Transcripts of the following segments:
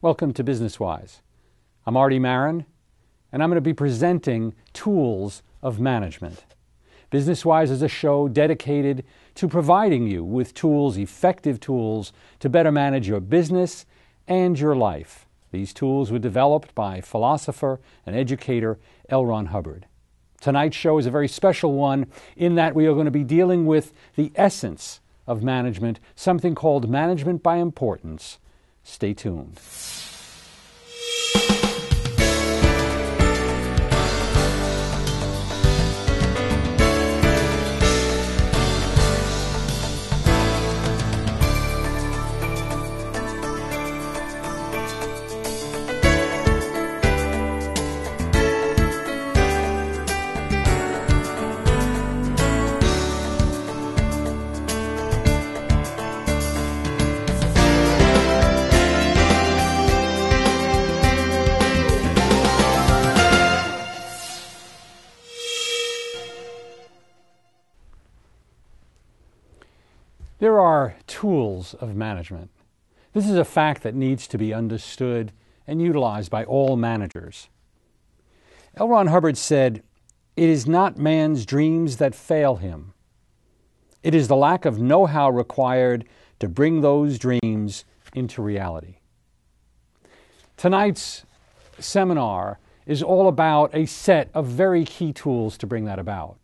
Welcome to Business Wise. I'm Artie Marin, and I'm going to be presenting tools of management. Business Wise is a show dedicated to providing you with tools, effective tools, to better manage your business and your life. These tools were developed by philosopher and educator L. Ron Hubbard. Tonight's show is a very special one in that we are going to be dealing with the essence of management, something called management by importance Stay tuned. There are tools of management. This is a fact that needs to be understood and utilized by all managers. L. Ron Hubbard said, It is not man's dreams that fail him. It is the lack of know how required to bring those dreams into reality. Tonight's seminar is all about a set of very key tools to bring that about.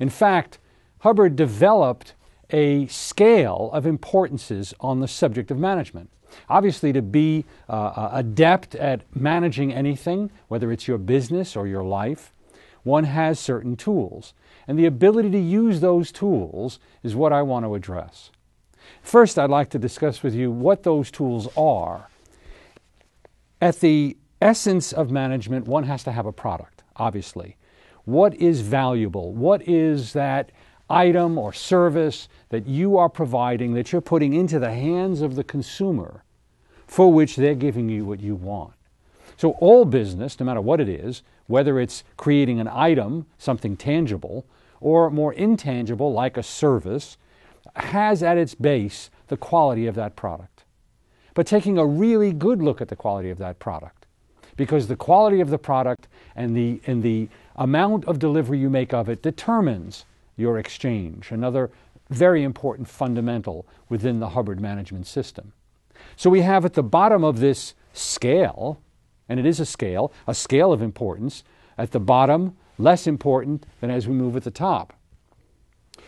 In fact, Hubbard developed a scale of importances on the subject of management. Obviously, to be uh, adept at managing anything, whether it's your business or your life, one has certain tools. And the ability to use those tools is what I want to address. First, I'd like to discuss with you what those tools are. At the essence of management, one has to have a product, obviously. What is valuable? What is that item or service that you are providing, that you're putting into the hands of the consumer for which they're giving you what you want. So, all business, no matter what it is, whether it's creating an item, something tangible, or more intangible like a service, has at its base the quality of that product. But taking a really good look at the quality of that product, because the quality of the product and the, and the amount of delivery you make of it determines your exchange, another very important fundamental within the Hubbard management system. So we have at the bottom of this scale, and it is a scale, a scale of importance, at the bottom, less important than as we move at the top.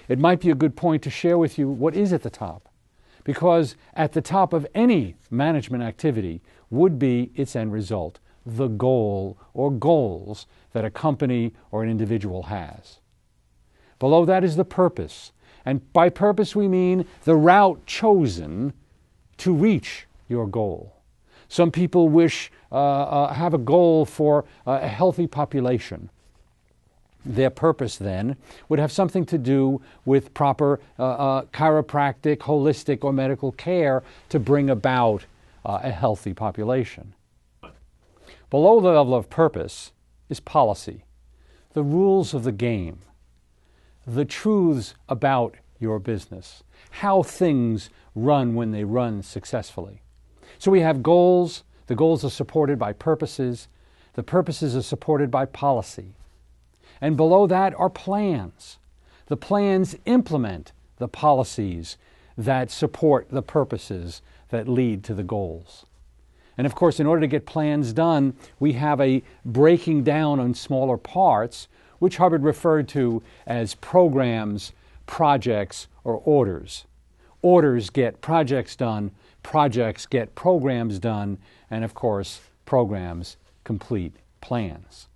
It might be a good point to share with you what is at the top, because at the top of any management activity would be its end result, the goal or goals that a company or an individual has. Below that is the purpose. And by purpose, we mean the route chosen to reach your goal. Some people wish, uh, uh, have a goal for uh, a healthy population. Their purpose then would have something to do with proper uh, uh, chiropractic, holistic, or medical care to bring about uh, a healthy population. Below the level of purpose is policy, the rules of the game the truths about your business, how things run when they run successfully. So we have goals. The goals are supported by purposes. The purposes are supported by policy. And below that are plans. The plans implement the policies that support the purposes that lead to the goals. And of course, in order to get plans done, we have a breaking down on smaller parts which Hubbard referred to as programs, projects, or orders. Orders get projects done, projects get programs done, and of course, programs complete plans.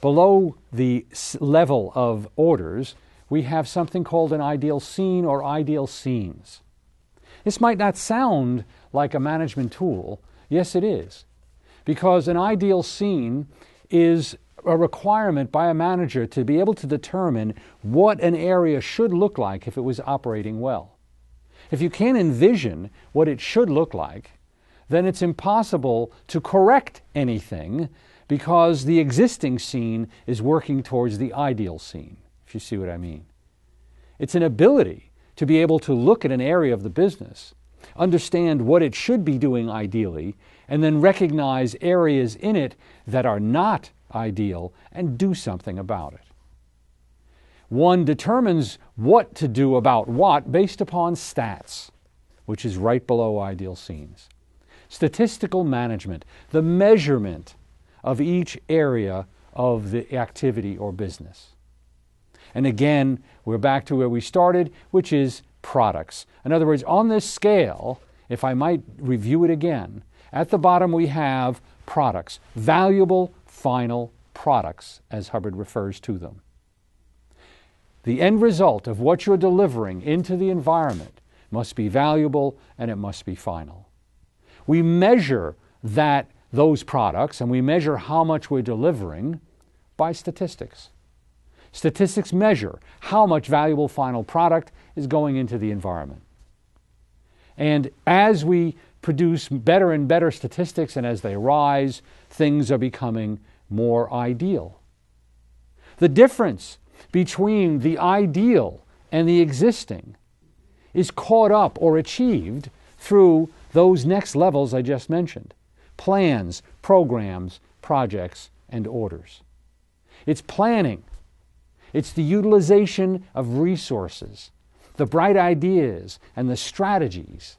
Below the level of orders, we have something called an ideal scene or ideal scenes. This might not sound like a management tool. Yes, it is. Because an ideal scene is a requirement by a manager to be able to determine what an area should look like if it was operating well. If you can't envision what it should look like, then it's impossible to correct anything because the existing scene is working towards the ideal scene, if you see what I mean. It's an ability to be able to look at an area of the business, understand what it should be doing ideally, and then recognize areas in it that are not ideal and do something about it. One determines what to do about what based upon stats, which is right below ideal scenes. Statistical management, the measurement of each area of the activity or business. And again, we're back to where we started, which is products. In other words, on this scale, if I might review it again, at the bottom we have products, valuable final products, as Hubbard refers to them. The end result of what you're delivering into the environment must be valuable and it must be final. We measure that those products and we measure how much we're delivering by statistics. Statistics measure how much valuable final product is going into the environment. And as we produce better and better statistics and as they rise, things are becoming more ideal. The difference between the ideal and the existing is caught up or achieved through those next levels I just mentioned plans, programs, projects, and orders. It's planning, it's the utilization of resources, the bright ideas, and the strategies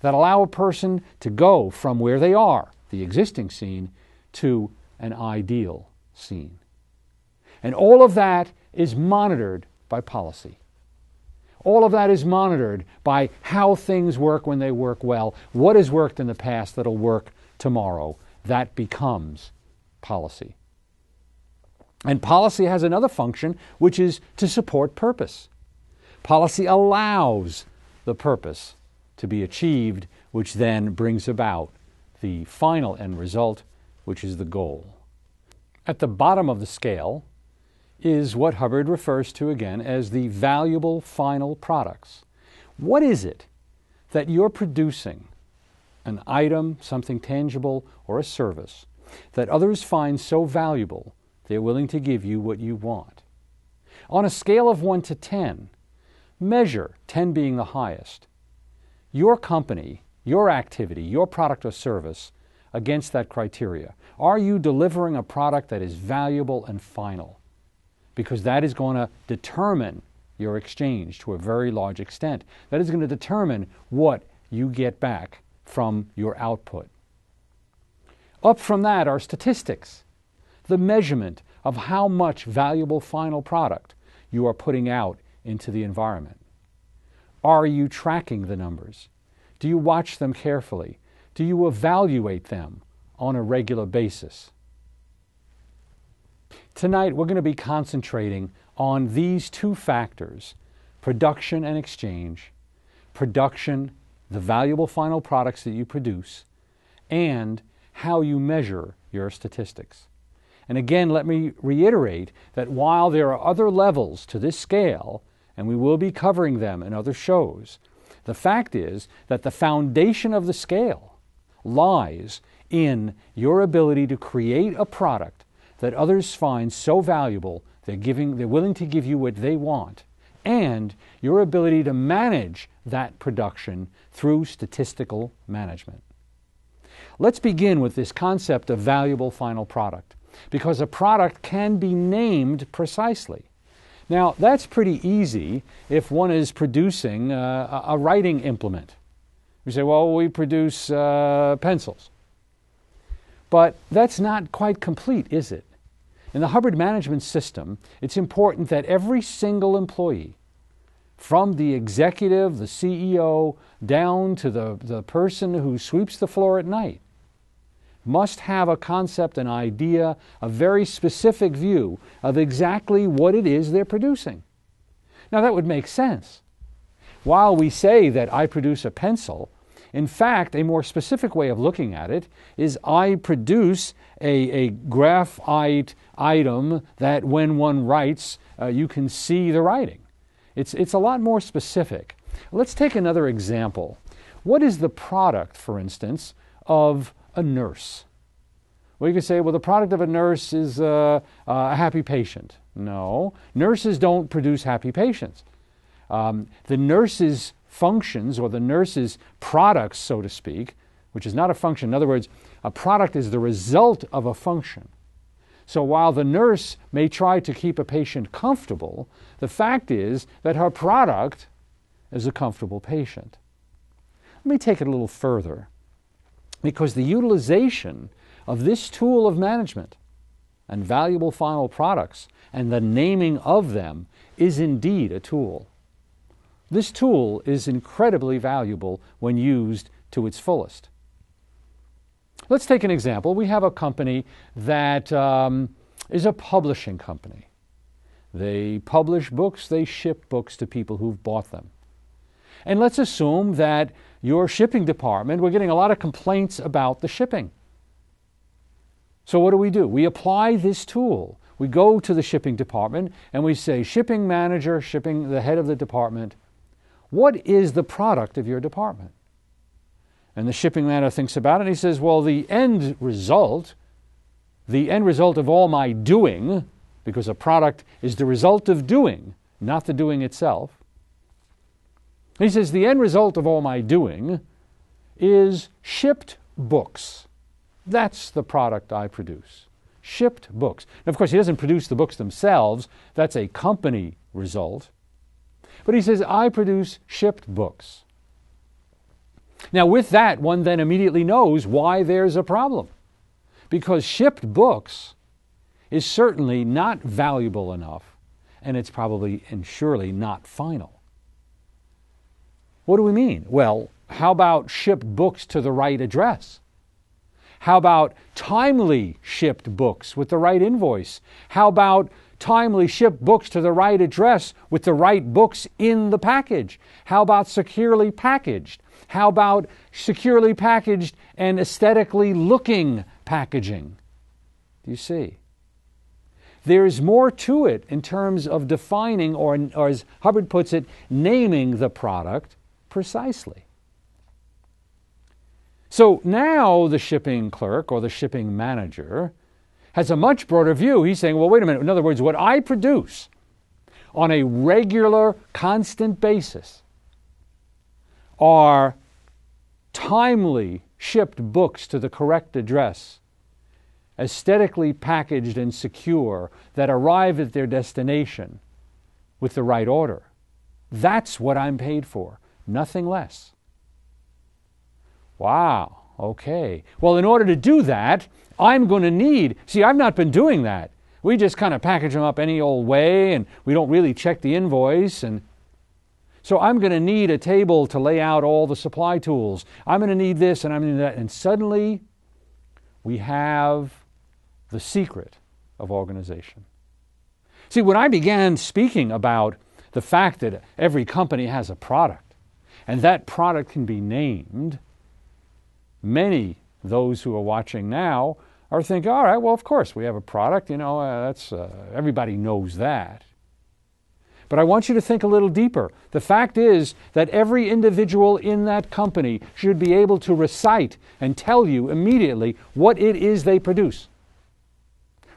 that allow a person to go from where they are, the existing scene, to an ideal scene. And all of that is monitored by policy. All of that is monitored by how things work when they work well. What has worked in the past that'll work tomorrow? That becomes policy. And policy has another function, which is to support purpose. Policy allows the purpose to be achieved, which then brings about the final end result, which is the goal. At the bottom of the scale is what Hubbard refers to again as the valuable final products. What is it that you're producing, an item, something tangible, or a service, that others find so valuable they're willing to give you what you want? On a scale of 1 to 10, measure 10 being the highest. Your company, your activity, your product or service against that criteria. Are you delivering a product that is valuable and final? Because that is going to determine your exchange to a very large extent. That is going to determine what you get back from your output. Up from that are statistics, the measurement of how much valuable final product you are putting out into the environment. Are you tracking the numbers? Do you watch them carefully? Do you evaluate them on a regular basis? Tonight, we're going to be concentrating on these two factors production and exchange. Production, the valuable final products that you produce, and how you measure your statistics. And again, let me reiterate that while there are other levels to this scale, and we will be covering them in other shows, the fact is that the foundation of the scale lies in your ability to create a product that others find so valuable they're, giving, they're willing to give you what they want, and your ability to manage that production through statistical management. Let's begin with this concept of valuable final product, because a product can be named precisely. Now, that's pretty easy if one is producing uh, a writing implement. We say, well, we produce uh, pencils. But that's not quite complete, is it? In the Hubbard Management System, it's important that every single employee, from the executive, the CEO, down to the, the person who sweeps the floor at night, must have a concept, an idea, a very specific view of exactly what it is they're producing. Now, that would make sense. While we say that I produce a pencil, in fact, a more specific way of looking at it is I produce a, a graphite item that when one writes, uh, you can see the writing. It's, it's a lot more specific. Let's take another example. What is the product, for instance, of a nurse? Well, you could say, well, the product of a nurse is uh, a happy patient. No, nurses don't produce happy patients. Um, the nurse's functions or the nurse's products, so to speak, which is not a function. In other words, a product is the result of a function. So while the nurse may try to keep a patient comfortable, the fact is that her product is a comfortable patient. Let me take it a little further because the utilization of this tool of management and valuable final products and the naming of them is indeed a tool. This tool is incredibly valuable when used to its fullest. Let's take an example. We have a company that um, is a publishing company. They publish books, they ship books to people who've bought them. And let's assume that your shipping department, we're getting a lot of complaints about the shipping. So, what do we do? We apply this tool. We go to the shipping department and we say, Shipping manager, shipping, the head of the department, what is the product of your department? And the shipping manager thinks about it and he says, Well, the end result, the end result of all my doing, because a product is the result of doing, not the doing itself. He says, The end result of all my doing is shipped books. That's the product I produce. Shipped books. Now, of course, he doesn't produce the books themselves, that's a company result. But he says, I produce shipped books. Now, with that, one then immediately knows why there's a problem. Because shipped books is certainly not valuable enough, and it's probably and surely not final. What do we mean? Well, how about ship books to the right address? How about timely shipped books with the right invoice? How about timely shipped books to the right address with the right books in the package? How about securely packaged? How about securely packaged and aesthetically looking packaging? Do you see? There's more to it in terms of defining, or, or as Hubbard puts it, naming the product precisely. So now the shipping clerk or the shipping manager has a much broader view. He's saying, well, wait a minute. In other words, what I produce on a regular, constant basis are timely shipped books to the correct address, aesthetically packaged and secure, that arrive at their destination with the right order. That's what I'm paid for, nothing less. Wow, okay. Well, in order to do that, I'm going to need, see, I've not been doing that. We just kind of package them up any old way and we don't really check the invoice. And so I'm going to need a table to lay out all the supply tools. I'm going to need this and I'm going to need that. And suddenly we have the secret of organization. See, when I began speaking about the fact that every company has a product and that product can be named, many those who are watching now are thinking, all right, well, of course, we have a product, you know, uh, that's, uh, everybody knows that. But I want you to think a little deeper. The fact is that every individual in that company should be able to recite and tell you immediately what it is they produce.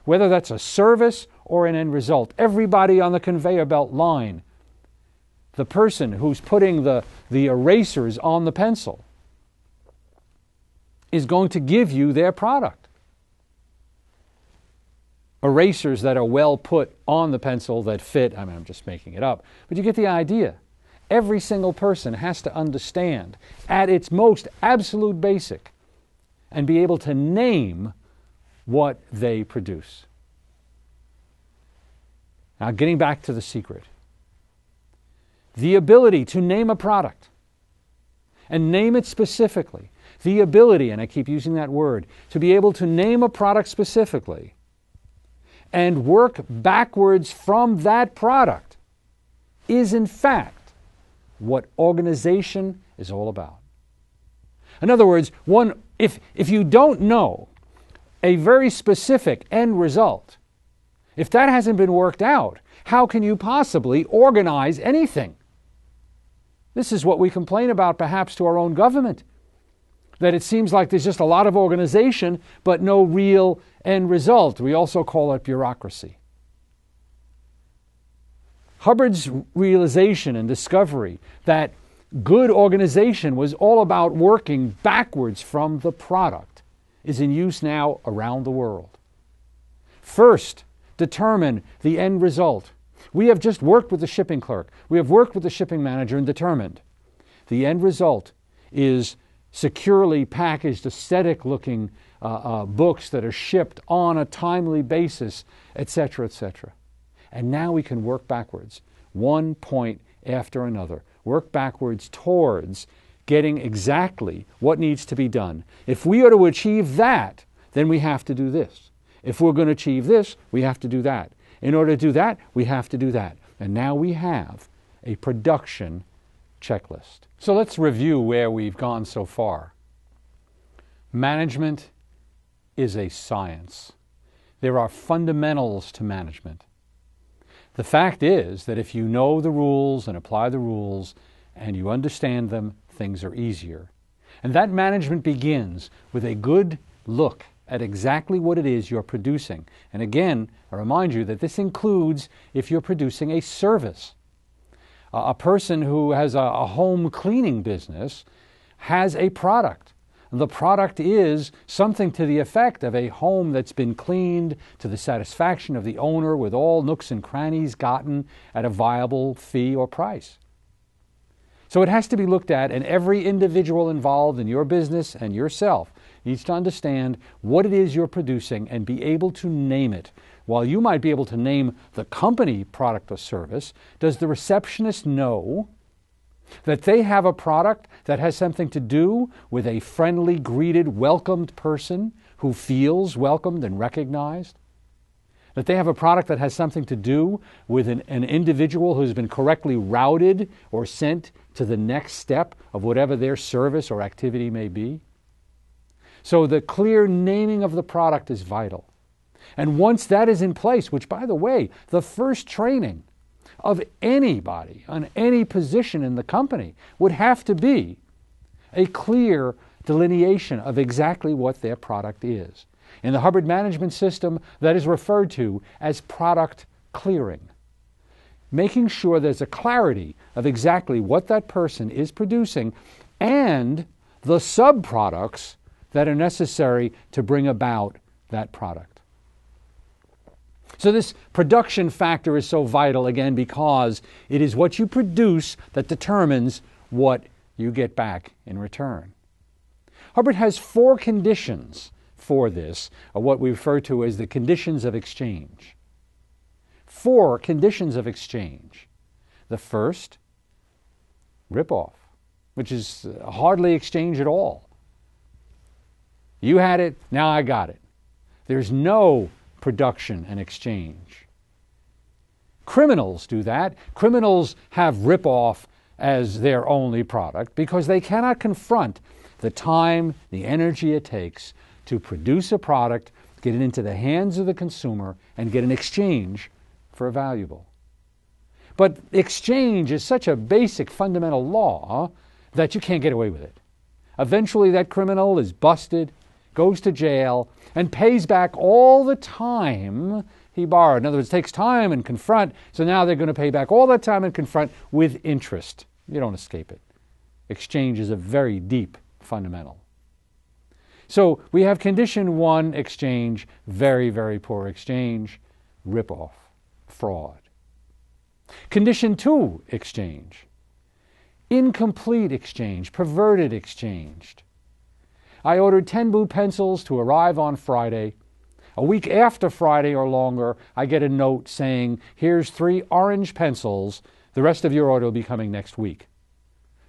Whether that's a service or an end result. Everybody on the conveyor belt line, the person who's putting the, the erasers on the pencil, is going to give you their product. Erasers that are well put on the pencil that fit, I mean, I'm just making it up, but you get the idea. Every single person has to understand at its most absolute basic and be able to name what they produce. Now, getting back to the secret the ability to name a product and name it specifically the ability, and I keep using that word, to be able to name a product specifically and work backwards from that product is, in fact, what organization is all about. In other words, one, if, if you don't know a very specific end result, if that hasn't been worked out, how can you possibly organize anything? This is what we complain about perhaps to our own government that it seems like there's just a lot of organization, but no real end result. We also call it bureaucracy. Hubbard's realization and discovery that good organization was all about working backwards from the product is in use now around the world. First, determine the end result. We have just worked with the shipping clerk, we have worked with the shipping manager and determined the end result is securely packaged, aesthetic looking uh, uh, books that are shipped on a timely basis, etc., etc. And now we can work backwards, one point after another, work backwards towards getting exactly what needs to be done. If we are to achieve that, then we have to do this. If we're going to achieve this, we have to do that. In order to do that, we have to do that. And now we have a production checklist. So let's review where we've gone so far. Management is a science. There are fundamentals to management. The fact is that if you know the rules and apply the rules and you understand them, things are easier. And that management begins with a good look at exactly what it is you're producing. And again, I remind you that this includes if you're producing a service. a person who has a, home cleaning business has a product. The product is something to the effect of a home that's been cleaned to the satisfaction of the owner with all nooks and crannies gotten at a viable fee or price. So it has to be looked at, and every individual involved in your business and yourself needs to understand what it is you're producing and be able to name it. While you might be able to name the company product or service, does the receptionist know that they have a product that has something to do with a friendly, greeted, welcomed person who feels welcomed and recognized? That they have a product that has something to do with an, an individual who's been correctly routed or sent to the next step of whatever their service or activity may be? So the clear naming of the product is vital. And once that is in place, which, by the way, the first training of anybody on any position in the company would have to be a clear delineation of exactly what their product is. In the Hubbard Management System, that is referred to as product clearing. Making sure there's a clarity of exactly what that person is producing and the subproducts that are necessary to bring about that product. So, this production factor is so vital again because it is what you produce that determines what you get back in return. Hubbard has four conditions for this, or what we refer to as the conditions of exchange. Four conditions of exchange. The first, rip off, which is uh, hardly exchange at all. You had it, now I got it. There's no production and exchange. Criminals do that. Criminals have rip-off as their only product because they cannot confront the time, the energy it takes to produce a product, get it into the hands of the consumer, and get an exchange for a valuable. But exchange is such a basic fundamental law that you can't get away with it. Eventually, that criminal is busted, goes to jail, and pays back all the time he borrowed. In other words, takes time and confront, so now they're going to pay back all that time and confront with interest. You don't escape it. Exchange is a very deep fundamental. So we have condition one exchange, very, very poor exchange, rip off, fraud. Condition two exchange, incomplete exchange, perverted exchange. I ordered 10 blue pencils to arrive on Friday. A week after Friday or longer, I get a note saying, Here's three orange pencils. The rest of your order will be coming next week.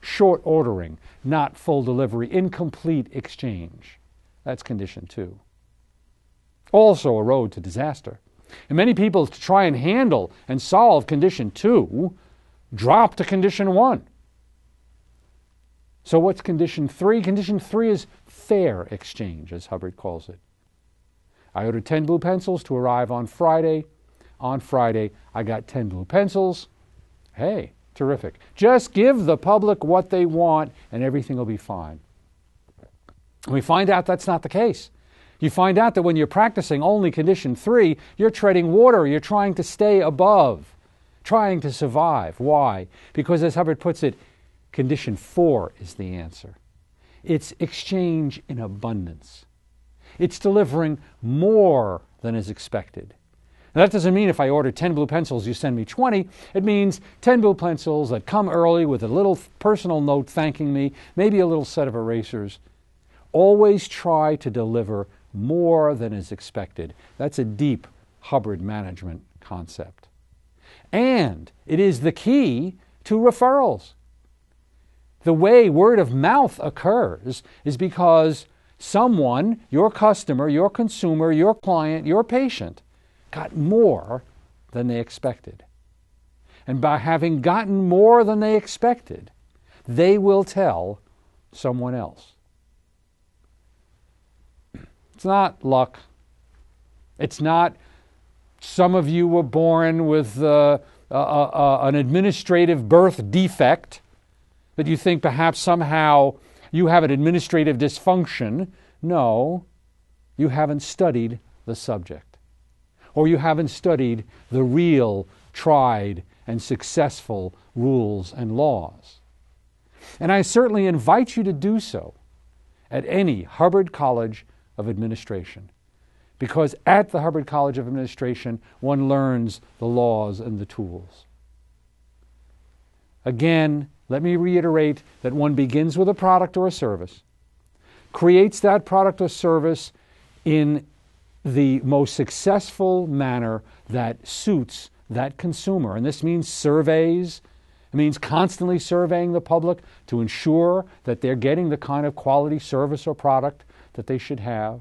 Short ordering, not full delivery, incomplete exchange. That's condition two. Also, a road to disaster. And many people, to try and handle and solve condition two, drop to condition one. So, what's condition three? Condition three is fair exchange, as Hubbard calls it. I ordered 10 blue pencils to arrive on Friday. On Friday, I got 10 blue pencils. Hey, terrific. Just give the public what they want and everything will be fine. We find out that's not the case. You find out that when you're practicing only condition three, you're treading water. You're trying to stay above, trying to survive. Why? Because, as Hubbard puts it, Condition four is the answer. It's exchange in abundance. It's delivering more than is expected. Now, that doesn't mean if I order 10 blue pencils, you send me 20. It means 10 blue pencils that come early with a little personal note thanking me, maybe a little set of erasers. Always try to deliver more than is expected. That's a deep Hubbard management concept. And it is the key to referrals. The way word of mouth occurs is because someone, your customer, your consumer, your client, your patient, got more than they expected. And by having gotten more than they expected, they will tell someone else. It's not luck. It's not some of you were born with uh, an administrative birth defect that you think perhaps somehow you have an administrative dysfunction. No, you haven't studied the subject. Or you haven't studied the real, tried, and successful rules and laws. And I certainly invite you to do so at any Hubbard College of Administration. Because at the Hubbard College of Administration, one learns the laws and the tools. Again, let me reiterate that one begins with a product or a service, creates that product or service in the most successful manner that suits that consumer. And this means surveys. It means constantly surveying the public to ensure that they're getting the kind of quality service or product that they should have.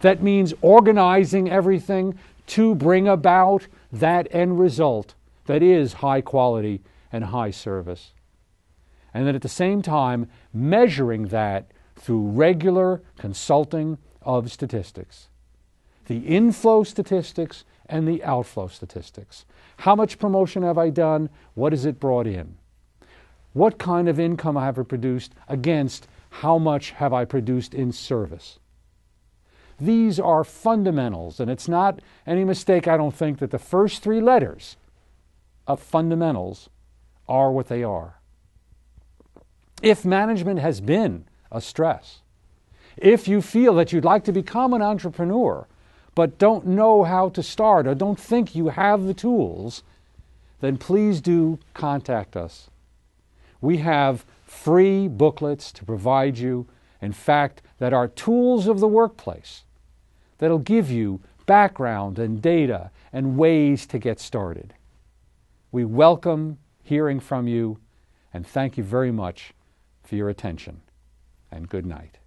That means organizing everything to bring about that end result that is high quality and high service. And then at the same time, measuring that through regular consulting of statistics the inflow statistics and the outflow statistics. How much promotion have I done? What has it brought in? What kind of income have I produced against how much have I produced in service? These are fundamentals, and it's not any mistake, I don't think, that the first three letters of fundamentals are what they are. If management has been a stress, if you feel that you'd like to become an entrepreneur, but don't know how to start or don't think you have the tools, then please do contact us. We have free booklets to provide you, in fact, that are tools of the workplace that'll give you background and data and ways to get started. We welcome hearing from you and thank you very much for your attention and good night.